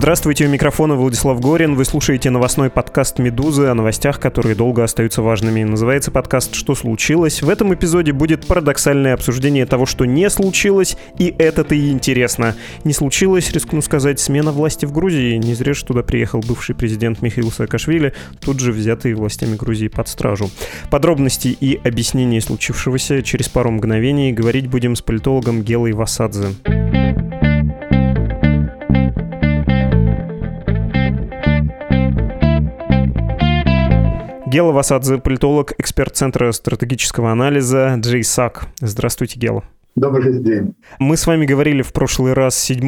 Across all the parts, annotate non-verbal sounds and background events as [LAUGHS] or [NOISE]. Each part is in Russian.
Здравствуйте, у микрофона Владислав Горин. Вы слушаете новостной подкаст «Медузы» о новостях, которые долго остаются важными. Называется подкаст «Что случилось?». В этом эпизоде будет парадоксальное обсуждение того, что не случилось, и это-то и интересно. Не случилось, рискну сказать, смена власти в Грузии. Не зря же туда приехал бывший президент Михаил Саакашвили, тут же взятый властями Грузии под стражу. Подробности и объяснения случившегося через пару мгновений говорить будем с политологом Гелой Васадзе. Гела Васадзе, политолог, эксперт Центра стратегического анализа Джей Сак. Здравствуйте, Гела. Добрый день. Мы с вами говорили в прошлый раз 7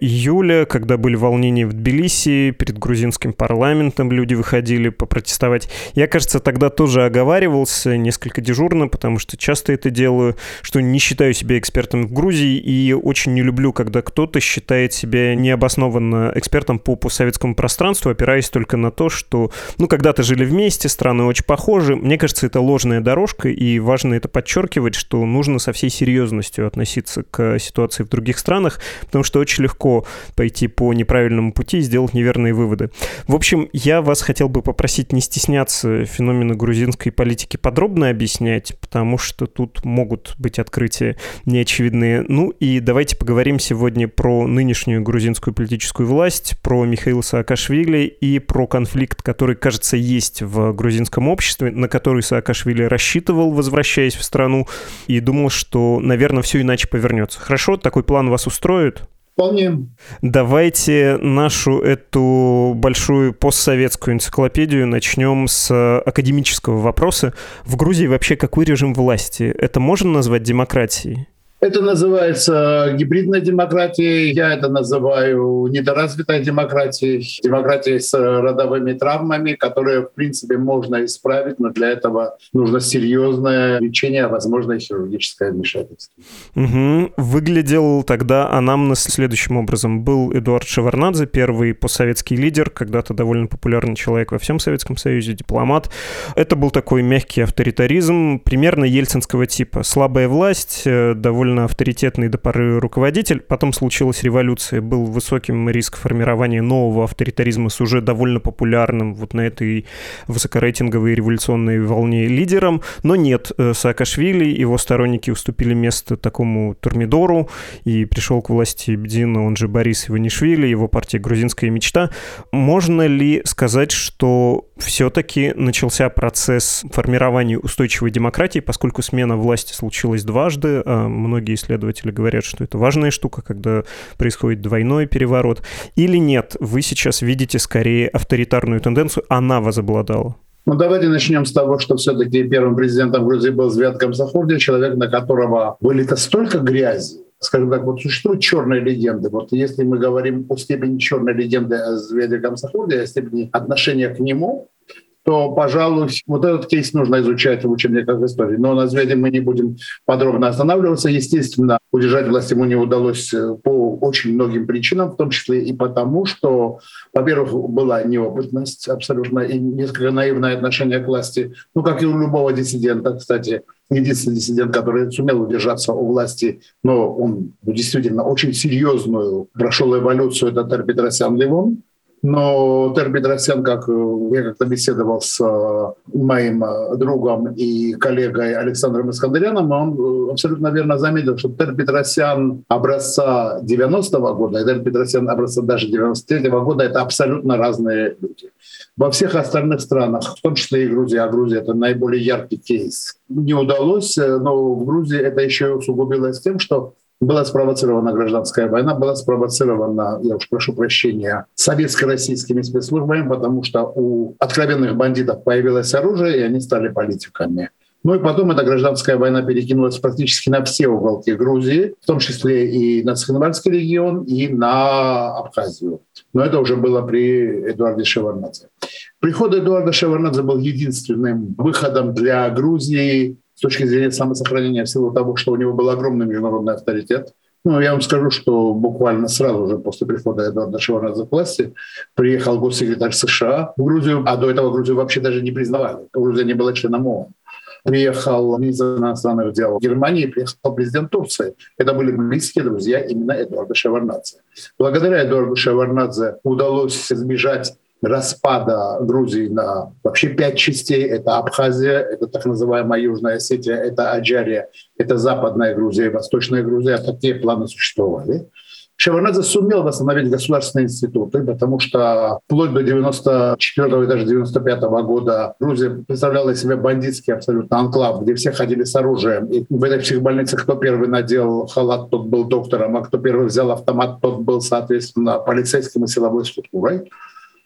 июля, когда были волнения в Тбилиси, перед грузинским парламентом люди выходили попротестовать. Я, кажется, тогда тоже оговаривался несколько дежурно, потому что часто это делаю, что не считаю себя экспертом в Грузии и очень не люблю, когда кто-то считает себя необоснованно экспертом по постсоветскому пространству, опираясь только на то, что, ну, когда-то жили вместе, страны очень похожи. Мне кажется, это ложная дорожка, и важно это подчеркивать, что нужно со всей серьезностью серьезностью относиться к ситуации в других странах, потому что очень легко пойти по неправильному пути и сделать неверные выводы. В общем, я вас хотел бы попросить не стесняться феномена грузинской политики подробно объяснять, потому что тут могут быть открытия неочевидные. Ну и давайте поговорим сегодня про нынешнюю грузинскую политическую власть, про Михаила Саакашвили и про конфликт, который, кажется, есть в грузинском обществе, на который Саакашвили рассчитывал, возвращаясь в страну, и думал, что, наверное, наверное, все иначе повернется. Хорошо, такой план вас устроит? Вполне. Давайте нашу эту большую постсоветскую энциклопедию начнем с академического вопроса. В Грузии вообще какой режим власти? Это можно назвать демократией? Это называется гибридная демократия. Я это называю недоразвитой демократией. Демократией с родовыми травмами, которые, в принципе, можно исправить, но для этого нужно серьезное лечение, а возможно и хирургическое вмешательство. Угу. Выглядел тогда анамнез следующим образом. Был Эдуард Шеварнадзе, первый постсоветский лидер, когда-то довольно популярный человек во всем Советском Союзе, дипломат. Это был такой мягкий авторитаризм, примерно ельцинского типа. Слабая власть, э, довольно довольно авторитетный до поры руководитель. Потом случилась революция, был высоким риск формирования нового авторитаризма с уже довольно популярным вот на этой высокорейтинговой революционной волне лидером. Но нет, э, Саакашвили, его сторонники уступили место такому Турмидору, и пришел к власти Бедина, он же Борис Иванишвили, его партия «Грузинская мечта». Можно ли сказать, что все-таки начался процесс формирования устойчивой демократии, поскольку смена власти случилась дважды, а многие исследователи говорят, что это важная штука, когда происходит двойной переворот. Или нет, вы сейчас видите скорее авторитарную тенденцию, она возобладала? Ну, давайте начнем с того, что все-таки первым президентом Грузии был Звят Камсахурди, человек, на которого были-то столько грязи, скажем так, вот существуют черные легенды. Вот если мы говорим о степени черной легенды о Зведе Камсахурде, о степени отношения к нему, то, пожалуй, вот этот кейс нужно изучать в учебниках истории. Но на Зведе мы не будем подробно останавливаться. Естественно, удержать власть ему не удалось э, по очень многим причинам, в том числе и потому, что, во-первых, была неопытность абсолютно и несколько наивное отношение к власти, ну, как и у любого диссидента, кстати, единственный диссидент, который сумел удержаться у власти, но он действительно очень серьезную прошел эволюцию, это Петросян Левон, но Тер Бедросян, как э, я как-то беседовал с э, моим э, другом и коллегой Александром Искандаряном, он абсолютно верно заметил, что Тер Петросян образца 90-го года и Тер Петросян образца даже 93-го года — это абсолютно разные люди. Во всех остальных странах, в том числе и Грузия, а Грузия — это наиболее яркий кейс, не удалось, но в Грузии это еще усугубилось тем, что была спровоцирована гражданская война, была спровоцирована, я уж прошу прощения, советско-российскими спецслужбами, потому что у откровенных бандитов появилось оружие, и они стали политиками. Ну и потом эта гражданская война перекинулась практически на все уголки Грузии, в том числе и на Цхинвальский регион, и на Абхазию. Но это уже было при Эдуарде Шеварнадзе. Приход Эдуарда Шеварнадзе был единственным выходом для Грузии с точки зрения самосохранения в силу того, что у него был огромный международный авторитет. Ну, я вам скажу, что буквально сразу же после прихода Эдуарда Шеварнадзе к власти приехал госсекретарь США в Грузию, а до этого Грузию вообще даже не признавали. Грузия не была членом ООН приехал министр иностранных дел Германии, приехал президент Турции. Это были близкие друзья именно Эдуарда Шеварнадзе. Благодаря Эдуарду Шеварнадзе удалось избежать распада Грузии на вообще пять частей. Это Абхазия, это так называемая Южная Осетия, это Аджария, это Западная Грузия и Восточная Грузия. Такие планы существовали. Шеварнадзе сумел восстановить государственные институты, потому что вплоть до 94 и даже 95 -го года Грузия представляла из себя бандитский абсолютно анклав, где все ходили с оружием. И в этой психбольнице кто первый надел халат, тот был доктором, а кто первый взял автомат, тот был, соответственно, полицейским и силовой структурой.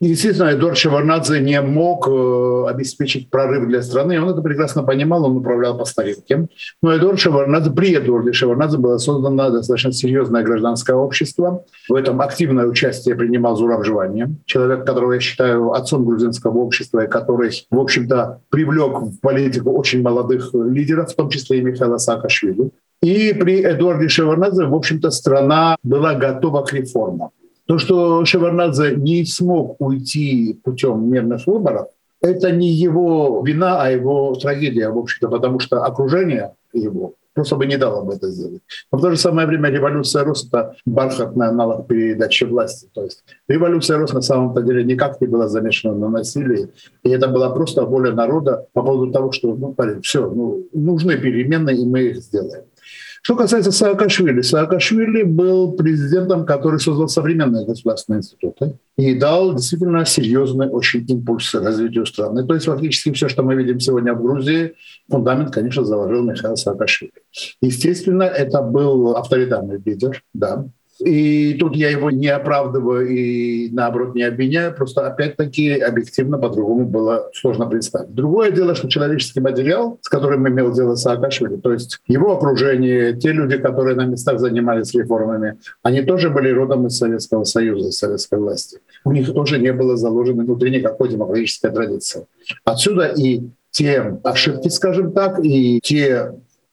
Естественно, Эдуард Шеварнадзе не мог э, обеспечить прорыв для страны. Он это прекрасно понимал, он управлял по старинке. Но Эдуард Шеварнадзе, при Эдуарде Шеварнадзе было создано достаточно серьезное гражданское общество. В этом активное участие принимал Зураб Живани, человек, которого я считаю отцом грузинского общества, и который, в общем-то, привлек в политику очень молодых лидеров, в том числе и Михаила Саакашвили. И при Эдуарде Шеварнадзе, в общем-то, страна была готова к реформам. То, что Шеварнадзе не смог уйти путем мирных выборов, это не его вина, а его трагедия, в общем-то, потому что окружение его просто бы не дало бы это сделать. Но в то же самое время революция Рос — это бархатный аналог передачи власти. То есть революция Рос на самом-то деле никак не была замешана на насилии. И это была просто воля народа по поводу того, что ну, все, ну, нужны перемены, и мы их сделаем. Что касается Саакашвили, Саакашвили был президентом, который создал современные государственные институты и дал действительно серьезный очень импульс развитию страны. То есть фактически все, что мы видим сегодня в Грузии, фундамент, конечно, заложил Михаил Саакашвили. Естественно, это был авторитарный лидер, да, и тут я его не оправдываю и наоборот не обвиняю, просто опять-таки объективно по-другому было сложно представить. Другое дело, что человеческий материал, с которым имел дело Саакашвили, то есть его окружение, те люди, которые на местах занимались реформами, они тоже были родом из Советского Союза, советской власти. У них тоже не было заложено внутри никакой демократической традиции. Отсюда и те ошибки, скажем так, и те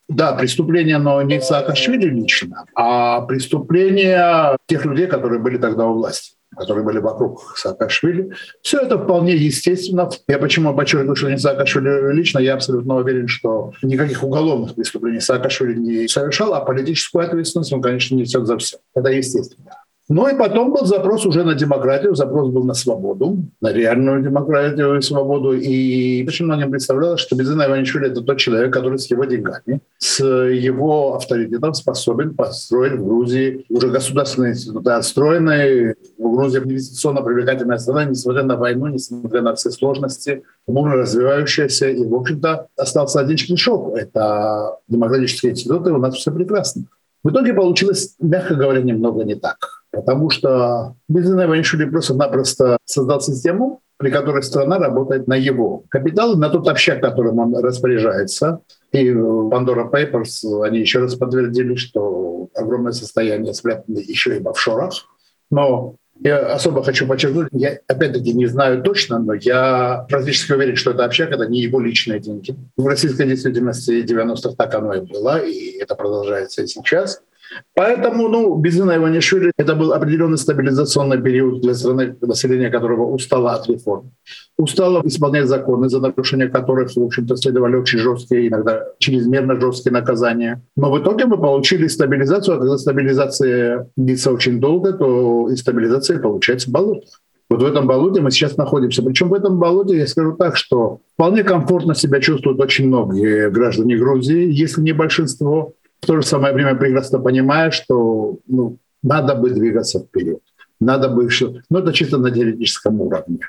да, преступление, но не Саакашвили лично, а преступление тех людей, которые были тогда у власти которые были вокруг Саакашвили. Все это вполне естественно. Я почему подчеркиваю, что не Саакашвили лично, я абсолютно уверен, что никаких уголовных преступлений Саакашвили не совершал, а политическую ответственность он, конечно, несет за все. Это естественно. Ну и потом был запрос уже на демократию, запрос был на свободу, на реальную демократию и свободу. И очень многим представлялось, что Безина Иванишвили – это тот человек, который с его деньгами, с его авторитетом способен построить в Грузии уже государственные институты, отстроенные в Грузии инвестиционно привлекательная страна, несмотря на войну, несмотря на все сложности, бурно развивающаяся. И, в общем-то, остался один шаг – это демократические институты, у нас все прекрасно. В итоге получилось, мягко говоря, немного не так. Потому что Безина Иванишвили просто-напросто создал систему, при которой страна работает на его капитал, на тот общак, которым он распоряжается. И Pandora Papers, они еще раз подтвердили, что огромное состояние спрятано еще и в офшорах. Но я особо хочу подчеркнуть, я опять-таки не знаю точно, но я практически уверен, что это общак, это не его личные деньги. В российской действительности 90-х так оно и было, и это продолжается и сейчас. Поэтому, ну, Безина Иванишвили – это был определенный стабилизационный период для страны, населения которого устало от реформ. Устало исполнять законы, за нарушение которых, в общем-то, следовали очень жесткие, иногда чрезмерно жесткие наказания. Но в итоге мы получили стабилизацию, а когда стабилизация длится очень долго, то и стабилизация получается болото. Вот в этом болоте мы сейчас находимся. Причем в этом болоте, я скажу так, что вполне комфортно себя чувствуют очень многие граждане Грузии, если не большинство. В то же самое время прекрасно понимая, что ну, надо бы двигаться вперед. Надо бы... Ну, это чисто на теоретическом уровне.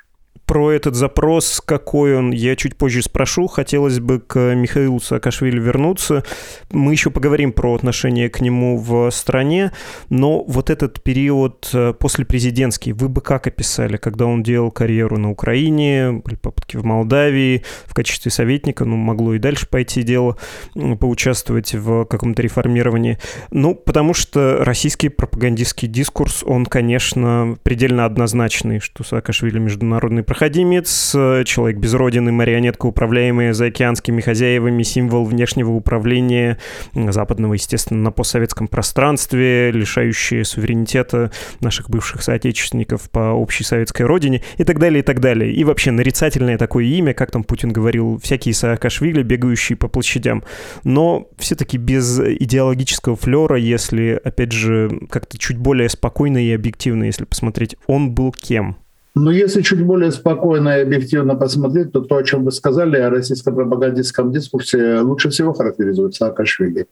Про этот запрос, какой он, я чуть позже спрошу. Хотелось бы к Михаилу Саакашвили вернуться. Мы еще поговорим про отношение к нему в стране, но вот этот период э, после президентский, вы бы как описали, когда он делал карьеру на Украине, были попытки в Молдавии, в качестве советника, ну, могло и дальше пойти дело, поучаствовать в каком-то реформировании. Ну, потому что российский пропагандистский дискурс, он, конечно, предельно однозначный, что Саакашвили международный проходимец, человек без родины, марионетка, управляемая заокеанскими хозяевами, символ внешнего управления западного, естественно, на постсоветском пространстве, лишающие суверенитета наших бывших соотечественников по общей советской родине и так далее, и так далее. И вообще нарицательное такое имя, как там Путин говорил, всякие Саакашвили, бегающие по площадям. Но все-таки без идеологического флера, если, опять же, как-то чуть более спокойно и объективно, если посмотреть, он был кем? Но если чуть более спокойно и объективно посмотреть, то то, о чем вы сказали, о российском пропагандистском дискурсе, лучше всего характеризует Саакашвили.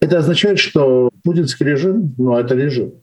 Это означает, что путинский режим, ну это режим,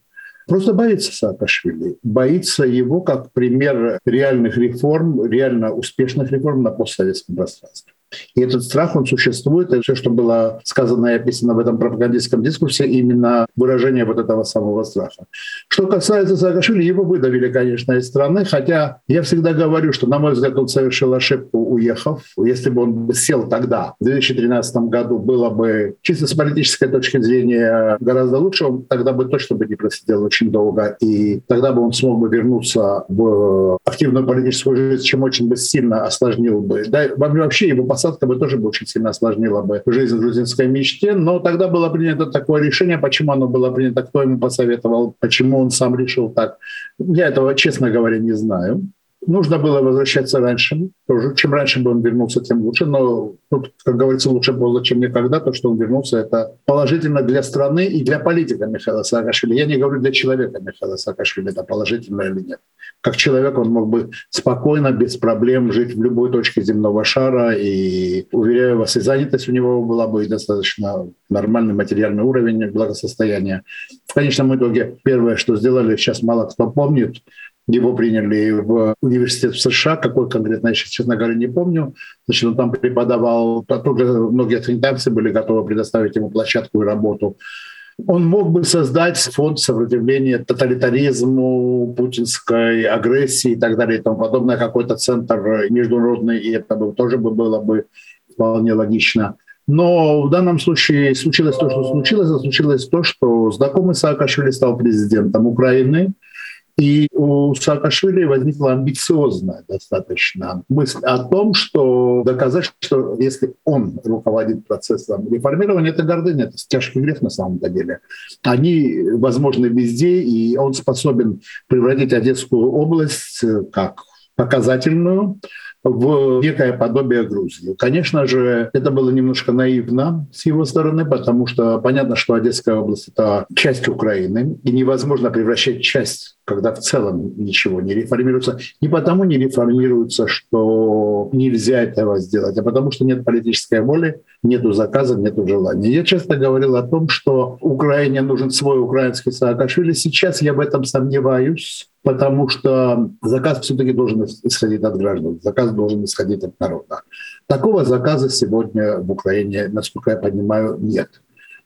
просто боится Саакашвили. Боится его как пример реальных реформ, реально успешных реформ на постсоветском пространстве. И этот страх, он существует, и все, что было сказано и описано в этом пропагандистском дискурсе, именно выражение вот этого самого страха. Что касается Саакашвили, его выдавили, конечно, из страны, хотя я всегда говорю, что, на мой взгляд, он совершил ошибку, уехав. Если бы он сел тогда, в 2013 году, было бы чисто с политической точки зрения гораздо лучше, он тогда бы точно бы не просидел очень долго, и тогда бы он смог бы вернуться в активную политическую жизнь, чем очень бы сильно осложнил бы. Да, вообще его посадка бы тоже бы очень сильно осложнила бы жизнь грузинской мечте, но тогда было принято такое решение. Почему оно было принято, кто ему посоветовал, почему он сам решил так, я этого, честно говоря, не знаю. Нужно было возвращаться раньше. Тоже. Чем раньше бы он вернулся, тем лучше. Но тут, как говорится, лучше было, чем никогда. То, что он вернулся, это положительно для страны и для политика Михаила Саакашвили. Я не говорю для человека Михаила Саакашвили, это положительно или нет. Как человек он мог бы спокойно, без проблем жить в любой точке земного шара. И, уверяю вас, и занятость у него была бы достаточно нормальный материальный уровень благосостояния. В конечном итоге, первое, что сделали, сейчас мало кто помнит, его приняли в университет в США, какой конкретно, я честно говоря, не помню. Значит, он там преподавал, тоже многие тринитарцы были готовы предоставить ему площадку и работу. Он мог бы создать фонд сопротивления тоталитаризму, путинской агрессии и так далее и тому подобное, какой-то центр международный, и это бы, тоже бы было бы вполне логично. Но в данном случае случилось то, что случилось, а случилось то, что знакомый Саакашвили стал президентом Украины, и у Саакашвили возникла амбициозная достаточно мысль о том, что доказать, что если он руководит процессом реформирования, это гордыня, это тяжкий грех на самом-то деле. Они возможны везде, и он способен превратить Одесскую область э, как показательную в некое подобие Грузии. Конечно же, это было немножко наивно с его стороны, потому что понятно, что Одесская область — это часть Украины, и невозможно превращать часть когда в целом ничего не реформируется. Не потому не реформируется, что нельзя этого сделать, а потому что нет политической воли, нету заказа, нету желания. Я часто говорил о том, что Украине нужен свой украинский Саакашвили. Сейчас я в этом сомневаюсь, потому что заказ все-таки должен исходить от граждан, заказ должен исходить от народа. Такого заказа сегодня в Украине, насколько я понимаю, нет.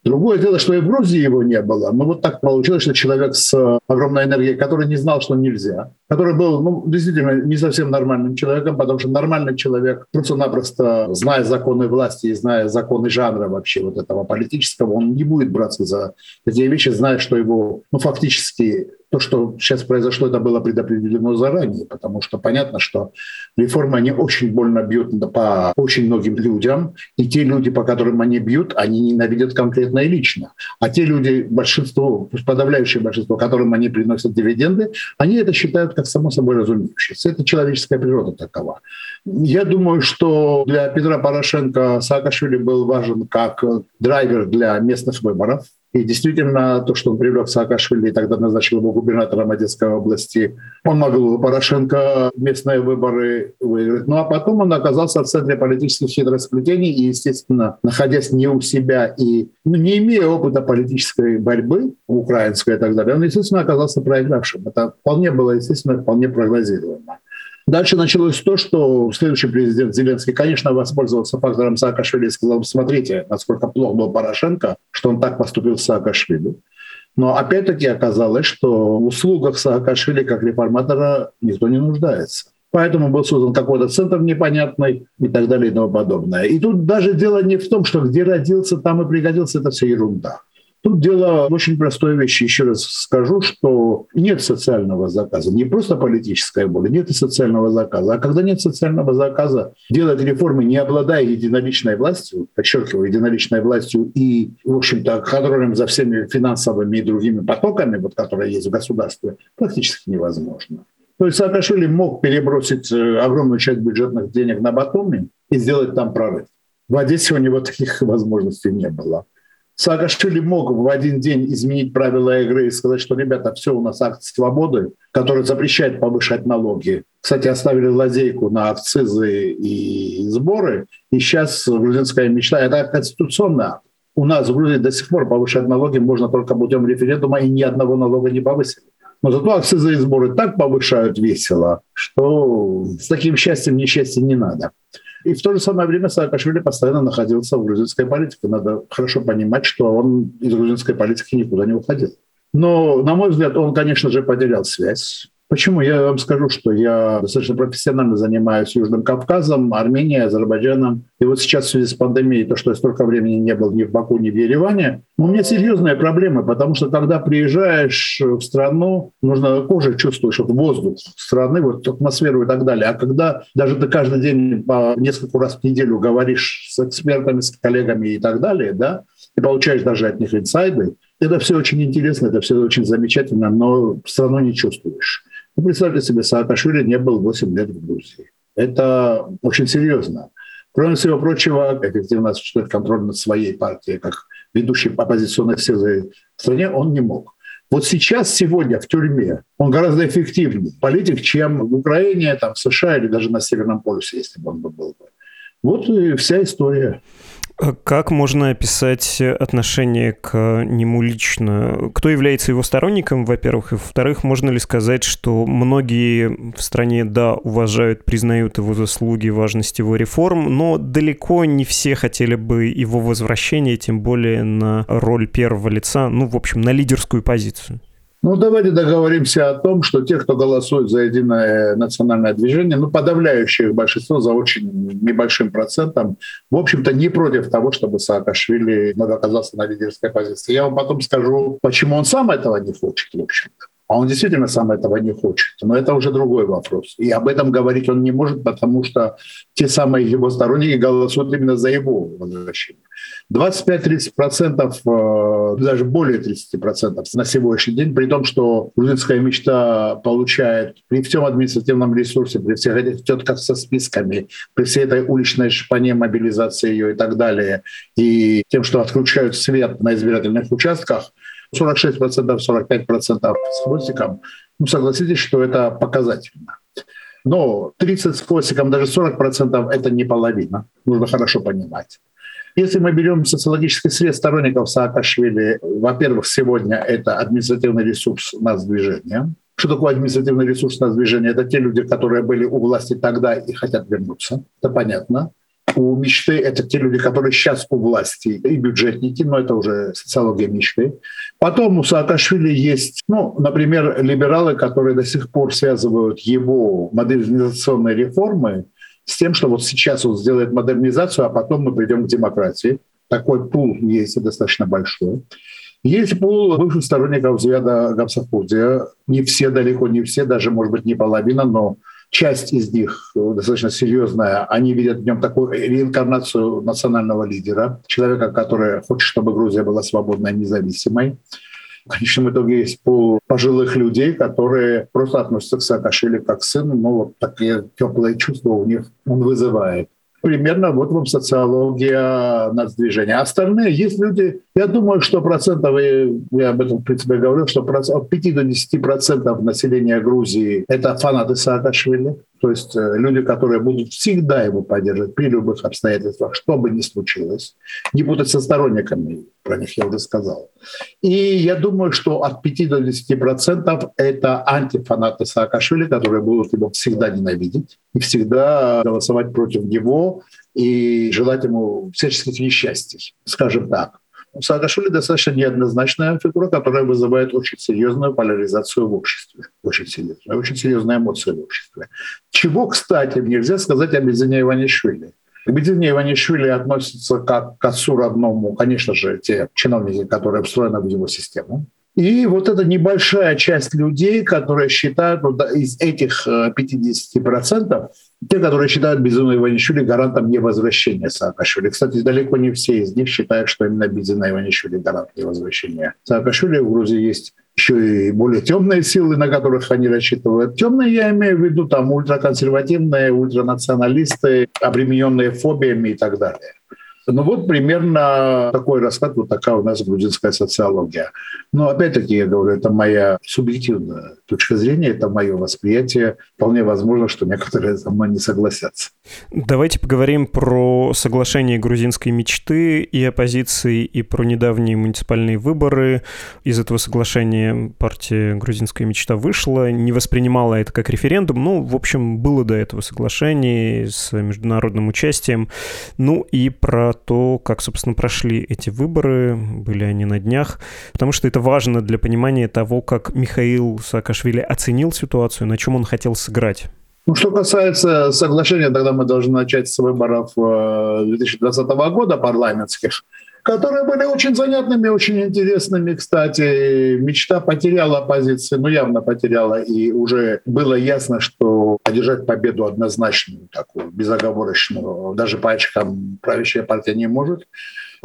Другое дело, что и в Грузии его не было. Но вот так получилось, что человек с огромной энергией, который не знал, что нельзя, который был ну, действительно не совсем нормальным человеком, потому что нормальный человек, просто-напросто, зная законы власти и зная законы жанра вообще вот этого политического, он не будет браться за эти вещи, зная, что его ну, фактически то, что сейчас произошло, это было предопределено заранее, потому что понятно, что реформы, они очень больно бьют по очень многим людям, и те люди, по которым они бьют, они ненавидят конкретно и лично. А те люди, большинство, подавляющее большинство, которым они приносят дивиденды, они это считают как само собой разумеющееся. Это человеческая природа такова. Я думаю, что для Петра Порошенко Саакашвили был важен как драйвер для местных выборов, и действительно, то, что он привлек Саакашвили и тогда назначил его губернатором Одесской области, помогло Порошенко местные выборы выиграть. Ну а потом он оказался в центре политических хитросплетений и, естественно, находясь не у себя и ну, не имея опыта политической борьбы украинской и так далее, он, естественно, оказался проигравшим. Это вполне было, естественно, вполне прогнозируемо. Дальше началось то, что следующий президент Зеленский, конечно, воспользовался фактором Саакашвили и сказал, смотрите, насколько плохо был Порошенко, что он так поступил с Саакашвили. Но опять-таки оказалось, что в услугах Саакашвили как реформатора никто не нуждается. Поэтому был создан какой-то центр непонятный и так далее и тому подобное. И тут даже дело не в том, что где родился, там и пригодился, это все ерунда. Тут дело в очень простой вещи. Еще раз скажу, что нет социального заказа. Не просто политическая воля, нет и социального заказа. А когда нет социального заказа, делать реформы, не обладая единоличной властью, подчеркиваю, единоличной властью и, в общем-то, контролем за всеми финансовыми и другими потоками, вот, которые есть в государстве, практически невозможно. То есть Саакашвили мог перебросить э, огромную часть бюджетных денег на Батуми и сделать там прорыв. В Одессе у него [LAUGHS] таких возможностей не было. Саакашвили мог в один день изменить правила игры и сказать, что, ребята, все, у нас акт свободы, который запрещает повышать налоги. Кстати, оставили лазейку на акцизы и сборы, и сейчас грузинская мечта – это конституционный. У нас в Грузии до сих пор повышать налоги можно только путем референдума, и ни одного налога не повысили. Но зато акцизы и сборы так повышают весело, что с таким счастьем несчастья не надо. И в то же самое время Саакашвили постоянно находился в грузинской политике. Надо хорошо понимать, что он из грузинской политики никуда не уходил. Но, на мой взгляд, он, конечно же, потерял связь Почему? Я вам скажу, что я достаточно профессионально занимаюсь Южным Кавказом, Арменией, Азербайджаном. И вот сейчас в связи с пандемией, то, что я столько времени не был ни в Баку, ни в Ереване, у меня серьезные проблемы, потому что когда приезжаешь в страну, нужно кожей чувствуешь вот воздух страны, вот атмосферу и так далее. А когда даже ты каждый день по несколько раз в неделю говоришь с экспертами, с коллегами и так далее, да, и получаешь даже от них инсайды, это все очень интересно, это все очень замечательно, но страну не чувствуешь. Ну, представьте себе, Саакашвили не был 8 лет в Грузии. Это очень серьезно. Кроме всего прочего, эффективно осуществлять контроль над своей партией, как ведущий оппозиционной силы в стране, он не мог. Вот сейчас, сегодня в тюрьме он гораздо эффективнее политик, чем в Украине, там, в США или даже на Северном полюсе, если бы он был бы. Вот и вся история. А как можно описать отношение к нему лично? Кто является его сторонником, во-первых, и во-вторых, можно ли сказать, что многие в стране, да, уважают, признают его заслуги, важность его реформ, но далеко не все хотели бы его возвращения, тем более на роль первого лица, ну, в общем, на лидерскую позицию? Ну, давайте договоримся о том, что те, кто голосует за единое национальное движение, ну, подавляющее большинство за очень небольшим процентом, в общем-то, не против того, чтобы Саакашвили оказался на лидерской позиции. Я вам потом скажу, почему он сам этого не хочет, в общем-то. А он действительно сам этого не хочет. Но это уже другой вопрос. И об этом говорить он не может, потому что те самые его сторонники голосуют именно за его возвращение. 25-30%, э, даже более 30% на сегодняшний день, при том, что грузинская мечта получает при всем административном ресурсе, при всех этих тетках со списками, при всей этой уличной шпане, мобилизации ее и так далее, и тем, что отключают свет на избирательных участках – 46%, 45% с хвостиком, ну, согласитесь, что это показательно. Но 30 с хвостиком, даже 40% это не половина. Нужно хорошо понимать. Если мы берем социологический сред сторонников Саакашвили, во-первых, сегодня это административный ресурс нас движения. Что такое административный ресурс нас движения? Это те люди, которые были у власти тогда и хотят вернуться. Это понятно у мечты – это те люди, которые сейчас у власти, и бюджетники, но это уже социология мечты. Потом у Саакашвили есть, ну, например, либералы, которые до сих пор связывают его модернизационные реформы с тем, что вот сейчас он сделает модернизацию, а потом мы придем к демократии. Такой пул есть достаточно большой. Есть пул бывших сторонников Звяда Гамсахурдия. Не все, далеко не все, даже, может быть, не половина, но часть из них достаточно серьезная, они видят в нем такую реинкарнацию национального лидера, человека, который хочет, чтобы Грузия была свободной и независимой. В конечном итоге есть пол пожилых людей, которые просто относятся к Саакашвили как к сыну, но вот такие теплые чувства у них он вызывает примерно вот вам социология нацдвижения. Остальные есть люди, я думаю, что процентов, я об этом в принципе говорил, что от 5 до 10 процентов населения Грузии – это фанаты Саакашвили. То есть э, люди, которые будут всегда его поддерживать при любых обстоятельствах, что бы ни случилось, не будут со сторонниками, про них я уже сказал. И я думаю, что от 5 до 10 процентов это антифанаты Саакашвили, которые будут его всегда ненавидеть и всегда голосовать против него и желать ему всяческих несчастий, скажем так. Саакашвили достаточно неоднозначная фигура, которая вызывает очень серьезную поляризацию в обществе. Очень серьезную, очень серьезные эмоции в обществе. Чего, кстати, нельзя сказать о Бедзине Иванишвили. К Бедзине Иванишвили относятся как к отцу родному, конечно же, те чиновники, которые встроены в его систему. И вот эта небольшая часть людей, которые считают вот, из этих 50%, э, те, которые считают Безуна Иванишвили гарантом невозвращения Саакашвили. Кстати, далеко не все из них считают, что именно Безуна Иванишвили гарант невозвращения Саакашвили. В Грузии есть еще и более темные силы, на которых они рассчитывают. Темные я имею в виду там ультраконсервативные, ультранационалисты, обремененные фобиями и так далее. Ну вот примерно такой расклад, вот такая у нас грузинская социология. Но опять-таки, я говорю, это моя субъективная точка зрения, это мое восприятие. Вполне возможно, что некоторые со мной не согласятся. Давайте поговорим про соглашение грузинской мечты и оппозиции, и про недавние муниципальные выборы. Из этого соглашения партия «Грузинская мечта» вышла, не воспринимала это как референдум. Ну, в общем, было до этого соглашение с международным участием. Ну и про то, как, собственно, прошли эти выборы, были они на днях, потому что это важно для понимания того, как Михаил Саакашвили оценил ситуацию, на чем он хотел сыграть. Ну, что касается соглашения, тогда мы должны начать с выборов 2020 э, года парламентских, которые были очень занятными, очень интересными. Кстати, мечта потеряла позиции, ну явно потеряла, и уже было ясно, что одержать победу однозначную, такую безоговорочную, даже по очкам правящая партия не может.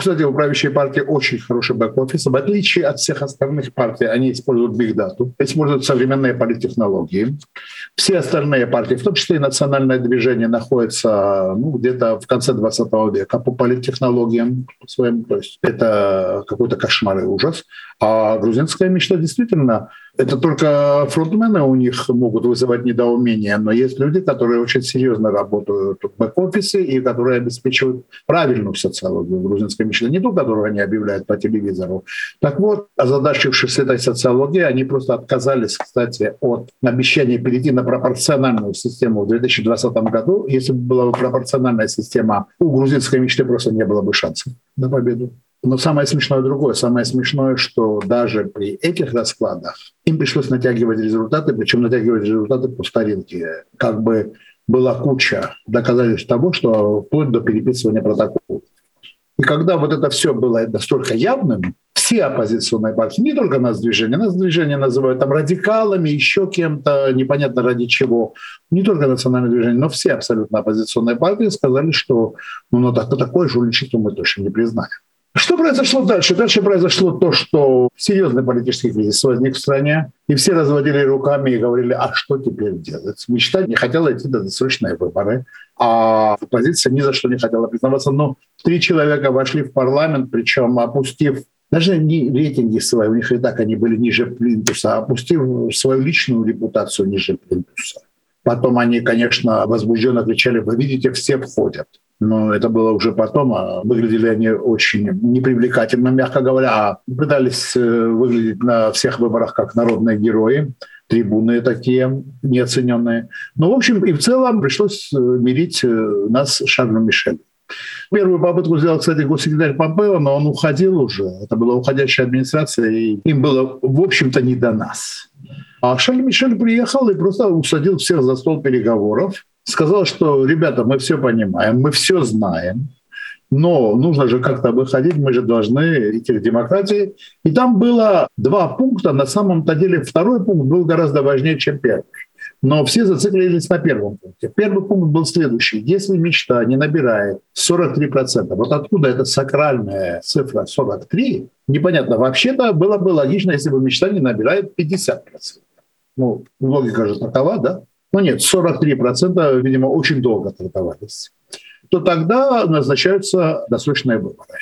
Кстати, у правящей партии очень хороший бэк-офис. В отличие от всех остальных партий, они используют биг дату, используют современные политтехнологии. Все остальные партии, в том числе и национальное движение, находятся ну, где-то в конце 20 века по политтехнологиям своим. То есть это какой-то кошмар и ужас. А грузинская мечта действительно это только фронтмены у них могут вызывать недоумение, но есть люди, которые очень серьезно работают в бэк-офисе и которые обеспечивают правильную социологию грузинской мечты, не ту, которую они объявляют по телевизору. Так вот, озадачившись этой социологией, они просто отказались, кстати, от обещания перейти на пропорциональную систему в 2020 году. Если бы была пропорциональная система, у грузинской мечты просто не было бы шансов на победу. Но самое смешное другое. Самое смешное, что даже при этих раскладах им пришлось натягивать результаты, причем натягивать результаты по старинке. Как бы была куча доказательств того, что вплоть до переписывания протоколов. И когда вот это все было настолько явным, все оппозиционные партии, не только нас движение, нас движение называют там радикалами, еще кем-то, непонятно ради чего, не только национальное движение, но все абсолютно оппозиционные партии сказали, что ну, ну так, такое жульничество мы точно не признаем. Что произошло дальше? Дальше произошло то, что серьезный политический кризис возник в стране, и все разводили руками и говорили, а что теперь делать? Мечта не хотела идти на досрочные выборы, а оппозиция ни за что не хотела признаваться. Но три человека вошли в парламент, причем опустив даже не рейтинги свои, у них и так они были ниже плинтуса, а опустив свою личную репутацию ниже плинтуса. Потом они, конечно, возбужденно кричали, вы видите, все входят но это было уже потом. А выглядели они очень непривлекательно, мягко говоря, а пытались э, выглядеть на всех выборах как народные герои, трибуны такие неоцененные. Ну, в общем, и в целом пришлось э, мирить э, нас с Шарлем Мишелем. Первую попытку сделал, кстати, госсекретарь Помпео, но он уходил уже. Это была уходящая администрация, и им было, в общем-то, не до нас. А Шарль Мишель приехал и просто усадил всех за стол переговоров сказал, что, ребята, мы все понимаем, мы все знаем, но нужно же как-то выходить, мы же должны идти к демократии. И там было два пункта, на самом-то деле второй пункт был гораздо важнее, чем первый. Но все зациклились на первом пункте. Первый пункт был следующий. Если мечта не набирает 43%, вот откуда эта сакральная цифра 43, непонятно. Вообще-то было бы логично, если бы мечта не набирает 50%. Ну, логика же такова, да? Ну нет, 43%, видимо, очень долго торговались, то тогда назначаются досрочные выборы.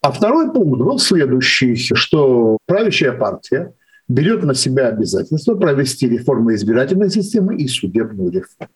А второй пункт был следующий, что правящая партия берет на себя обязательство провести реформу избирательной системы и судебную реформу.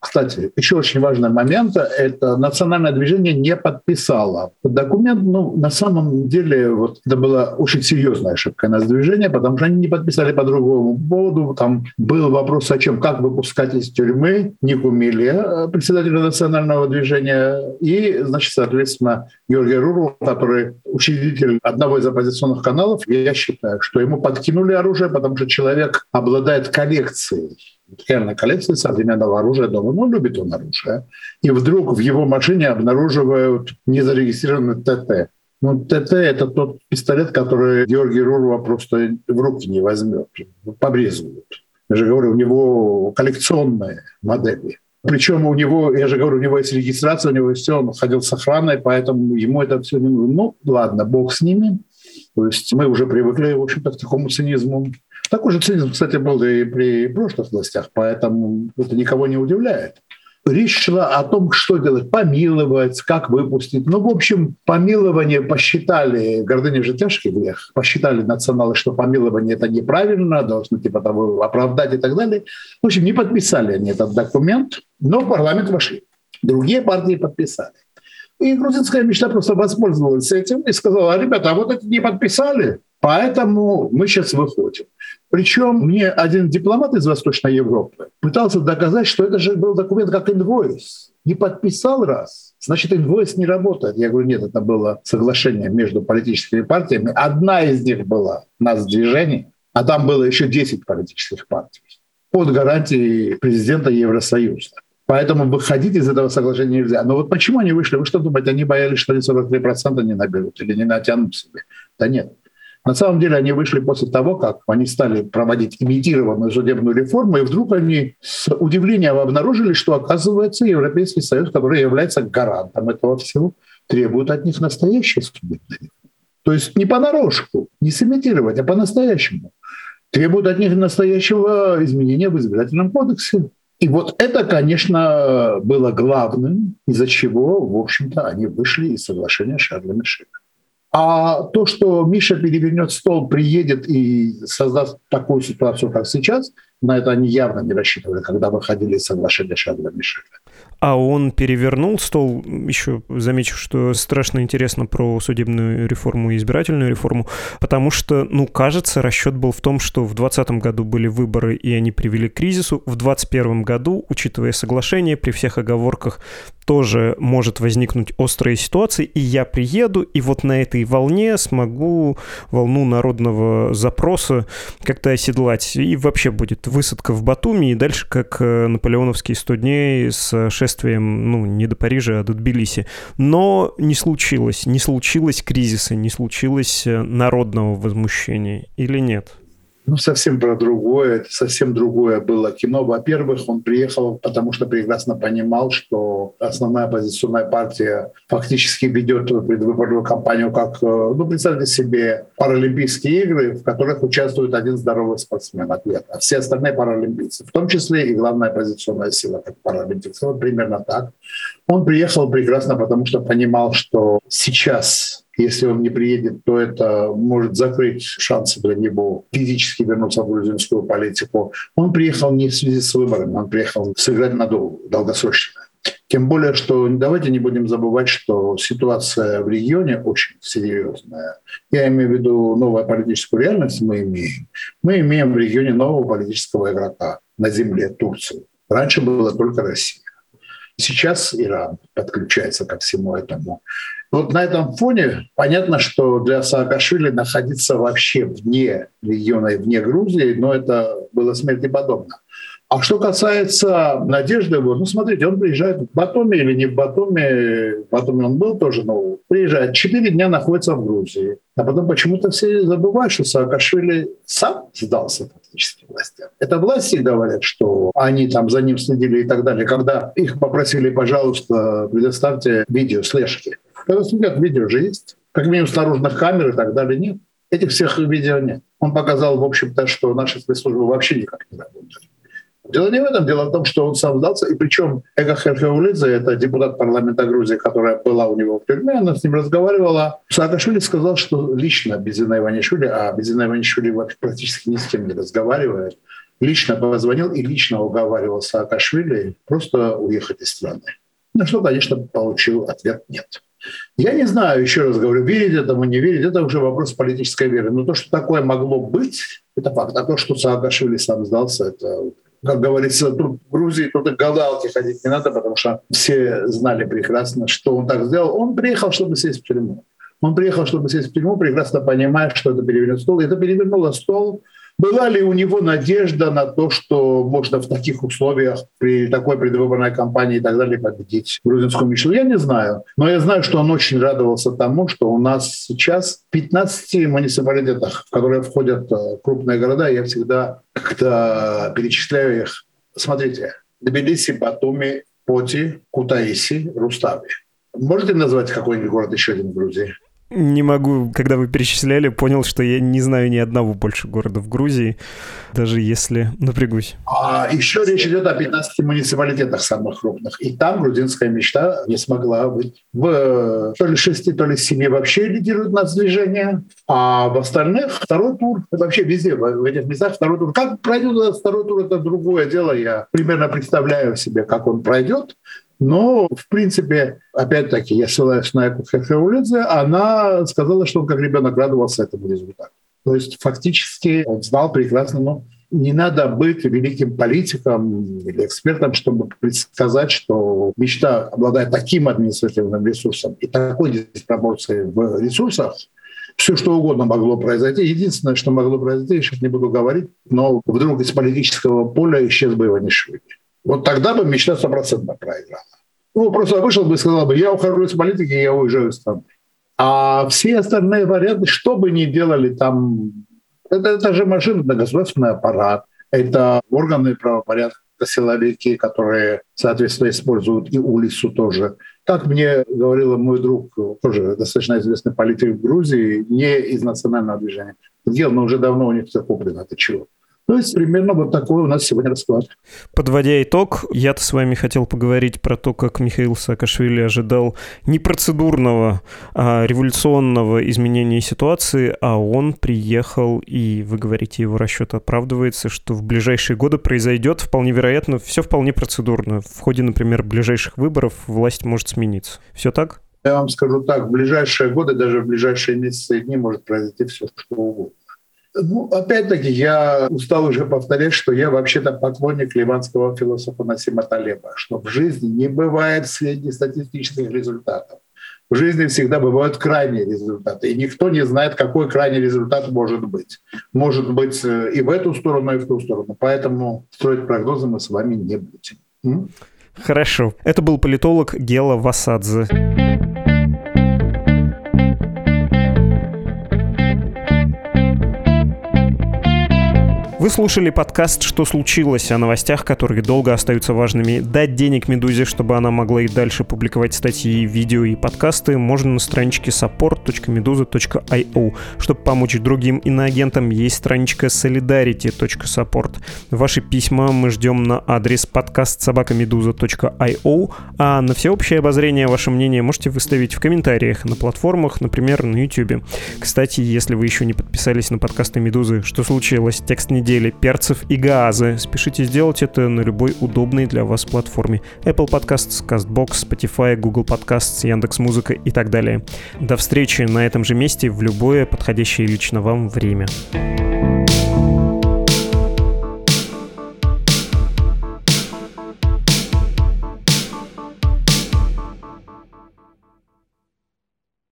Кстати, еще очень важный момент – это национальное движение не подписало документ. Ну, на самом деле, вот это была очень серьезная ошибка нас движения, потому что они не подписали по другому поводу. Там был вопрос о чем, как выпускать из тюрьмы Нику Миле, э, председателя национального движения, и, значит, соответственно, Георгия Руру, который учредитель одного из оппозиционных каналов. Я считаю, что ему подкинули оружие, потому что человек обладает коллекцией реально коллекции современного оружия дома. Ну, любит он оружие. И вдруг в его машине обнаруживают незарегистрированный ТТ. Ну, ТТ — это тот пистолет, который Георгий Рурова просто в руки не возьмет, побрезгуют. Я же говорю, у него коллекционные модели. Причем у него, я же говорю, у него есть регистрация, у него есть все, он ходил с охраной, поэтому ему это все не нужно. Ну, ладно, бог с ними. То есть мы уже привыкли, в общем-то, к такому цинизму. Такой же цинизм, кстати, был и при прошлых властях, поэтому это никого не удивляет. Речь шла о том, что делать, помиловать, как выпустить. Ну, в общем, помилование посчитали, гордыня же тяжкий грех, посчитали националы, что помилование это неправильно, должны типа того оправдать и так далее. В общем, не подписали они этот документ, но в парламент вошли. Другие партии подписали. И грузинская мечта просто воспользовалась этим и сказала, ребята, а вот это не подписали, поэтому мы сейчас выходим. Причем мне один дипломат из Восточной Европы пытался доказать, что это же был документ как инвойс. Не подписал раз, значит, инвойс не работает. Я говорю, нет, это было соглашение между политическими партиями. Одна из них была «Нас движение», а там было еще 10 политических партий под гарантией президента Евросоюза. Поэтому выходить из этого соглашения нельзя. Но вот почему они вышли? Вы что думаете, они боялись, что они 43% не наберут или не натянут себе? Да нет. На самом деле они вышли после того, как они стали проводить имитированную судебную реформу, и вдруг они с удивлением обнаружили, что, оказывается, Европейский Союз, который является гарантом этого всего, требует от них настоящей судебной. То есть не понарошку, не сымитировать, а по-настоящему. Требует от них настоящего изменения в избирательном кодексе. И вот это, конечно, было главным, из-за чего, в общем-то, они вышли из соглашения Шарля Мишеля. А то, что Миша перевернет стол, приедет и создаст такую ситуацию, как сейчас, на это они явно не рассчитывали, когда выходили из соглашения Шарля Мишеля. А он перевернул стол, еще замечу, что страшно интересно про судебную реформу и избирательную реформу, потому что, ну, кажется, расчет был в том, что в 2020 году были выборы, и они привели к кризису. В 2021 году, учитывая соглашение, при всех оговорках тоже может возникнуть острая ситуация, и я приеду, и вот на этой волне смогу волну народного запроса как-то оседлать. И вообще будет высадка в Батуми, и дальше как э, наполеоновские 100 дней с шествием, ну, не до Парижа, а до Тбилиси. Но не случилось. Не случилось кризиса, не случилось э, народного возмущения. Или нет? Ну, совсем про другое, это совсем другое было кино. Во-первых, он приехал, потому что прекрасно понимал, что основная оппозиционная партия фактически ведет предвыборную кампанию как, э, ну, представьте себе, Паралимпийские игры, в которых участвует один здоровый спортсмен, атлет, а все остальные паралимпийцы, в том числе и главная оппозиционная сила, как паралимпийцы. Вот примерно так. Он приехал прекрасно, потому что понимал, что сейчас если он не приедет, то это может закрыть шансы для него физически вернуться в грузинскую политику. Он приехал не в связи с выборами, он приехал сыграть на долгосрочно. Тем более, что давайте не будем забывать, что ситуация в регионе очень серьезная. Я имею в виду новую политическую реальность мы имеем. Мы имеем в регионе нового политического игрока на земле Турции. Раньше была только Россия. Сейчас Иран подключается ко всему этому. Вот на этом фоне понятно, что для Саакашвили находиться вообще вне региона и вне Грузии, но это было смерти подобно. А что касается Надежды, ну, смотрите, он приезжает в Батуми или не в Батуми, в Батуми он был тоже, но приезжает, четыре дня находится в Грузии. А потом почему-то все забывают, что Саакашвили сам сдался фактически властям. Это власти говорят, что они там за ним следили и так далее. Когда их попросили, пожалуйста, предоставьте видео слежки. Когда следят, видео же есть. Как минимум с камер и так далее нет. Этих всех видео нет. Он показал, в общем-то, что наши спецслужбы вообще никак не работают. Дело не в этом, дело в том, что он сам сдался, и причем Эга Херхеулидзе, это депутат парламента Грузии, которая была у него в тюрьме, она с ним разговаривала. Саакашвили сказал, что лично Безина Иванишвили, а Безина Иванишвили практически ни с кем не разговаривает, лично позвонил и лично уговаривал Саакашвили просто уехать из страны. На что, конечно, получил ответ «нет». Я не знаю, еще раз говорю, верить этому, не верить, это уже вопрос политической веры. Но то, что такое могло быть, это факт. А то, что Саакашвили сам сдался, это как говорится, тут в Грузии тут и гадалки ходить не надо, потому что все знали прекрасно, что он так сделал. Он приехал, чтобы сесть в тюрьму. Он приехал, чтобы сесть в тюрьму, прекрасно понимая, что это перевернет стол. И это перевернуло стол была ли у него надежда на то, что можно в таких условиях при такой предвыборной кампании и так далее победить грузинскую мечту? Я не знаю. Но я знаю, что он очень радовался тому, что у нас сейчас в 15 муниципалитетах, в которые входят э, крупные города, я всегда когда перечисляю их. Смотрите, Тбилиси, Батуми, Поти, Кутаиси, Рустави. Можете назвать какой-нибудь город еще один в Грузии? Не могу, когда вы перечисляли, понял, что я не знаю ни одного больше города в Грузии, даже если напрягусь. А еще речь идет о 15 муниципалитетах самых крупных. И там грузинская мечта не смогла быть. В то ли шести, то ли семи вообще лидирует нас движение, а в остальных второй тур. Вообще везде, в этих местах второй тур. Как пройдет этот второй тур, это другое дело. Я примерно представляю себе, как он пройдет. Но, в принципе, опять-таки, я ссылаюсь на Эку Херхеулидзе, она сказала, что он как ребенок радовался этому результату. То есть фактически он знал прекрасно, но не надо быть великим политиком или экспертом, чтобы предсказать, что мечта обладает таким административным ресурсом и такой диспропорцией в ресурсах, все что угодно могло произойти. Единственное, что могло произойти, я сейчас не буду говорить, но вдруг из политического поля исчез бы Иванишвили. Вот тогда бы мечта стопроцентно проиграла. Ну, просто вышел бы и сказал бы, я ухожу из политики, я уезжаю из страны. А все остальные варианты, что бы ни делали там, это, это же машина, это государственный аппарат, это органы правопорядка, силовики, которые, соответственно, используют и улицу тоже. Как мне говорил мой друг, тоже достаточно известный политик в Грузии, не из национального движения, дело, но уже давно у них все куплено, это чего? То есть примерно вот такой у нас сегодня расклад. Подводя итог, я-то с вами хотел поговорить про то, как Михаил Саакашвили ожидал не процедурного, а революционного изменения ситуации, а он приехал, и вы говорите, его расчет оправдывается, что в ближайшие годы произойдет вполне вероятно, все вполне процедурно. В ходе, например, ближайших выборов власть может смениться. Все так? Я вам скажу так, в ближайшие годы, даже в ближайшие месяцы и дни может произойти все, что угодно. Ну, опять-таки, я устал уже повторять, что я вообще-то поклонник ливанского философа Насима Талеба, что в жизни не бывает среднестатистических результатов. В жизни всегда бывают крайние результаты, и никто не знает, какой крайний результат может быть. Может быть э, и в эту сторону, и в ту сторону. Поэтому строить прогнозы мы с вами не будем. Хорошо. Это был политолог Гела Васадзе. Вы слушали подкаст «Что случилось?» о новостях, которые долго остаются важными. Дать денег Медузе, чтобы она могла и дальше публиковать статьи, видео и подкасты, можно на страничке support.meduza.io. Чтобы помочь другим иноагентам, есть страничка solidarity.support. Ваши письма мы ждем на адрес подкаст собакамедуза.io, а на всеобщее обозрение ваше мнение можете выставить в комментариях на платформах, например, на YouTube. Кстати, если вы еще не подписались на подкасты Медузы «Что случилось?» текст недели недели перцев и газы. Спешите сделать это на любой удобной для вас платформе. Apple Podcasts, CastBox, Spotify, Google Podcasts, Яндекс.Музыка и так далее. До встречи на этом же месте в любое подходящее лично вам время. thank you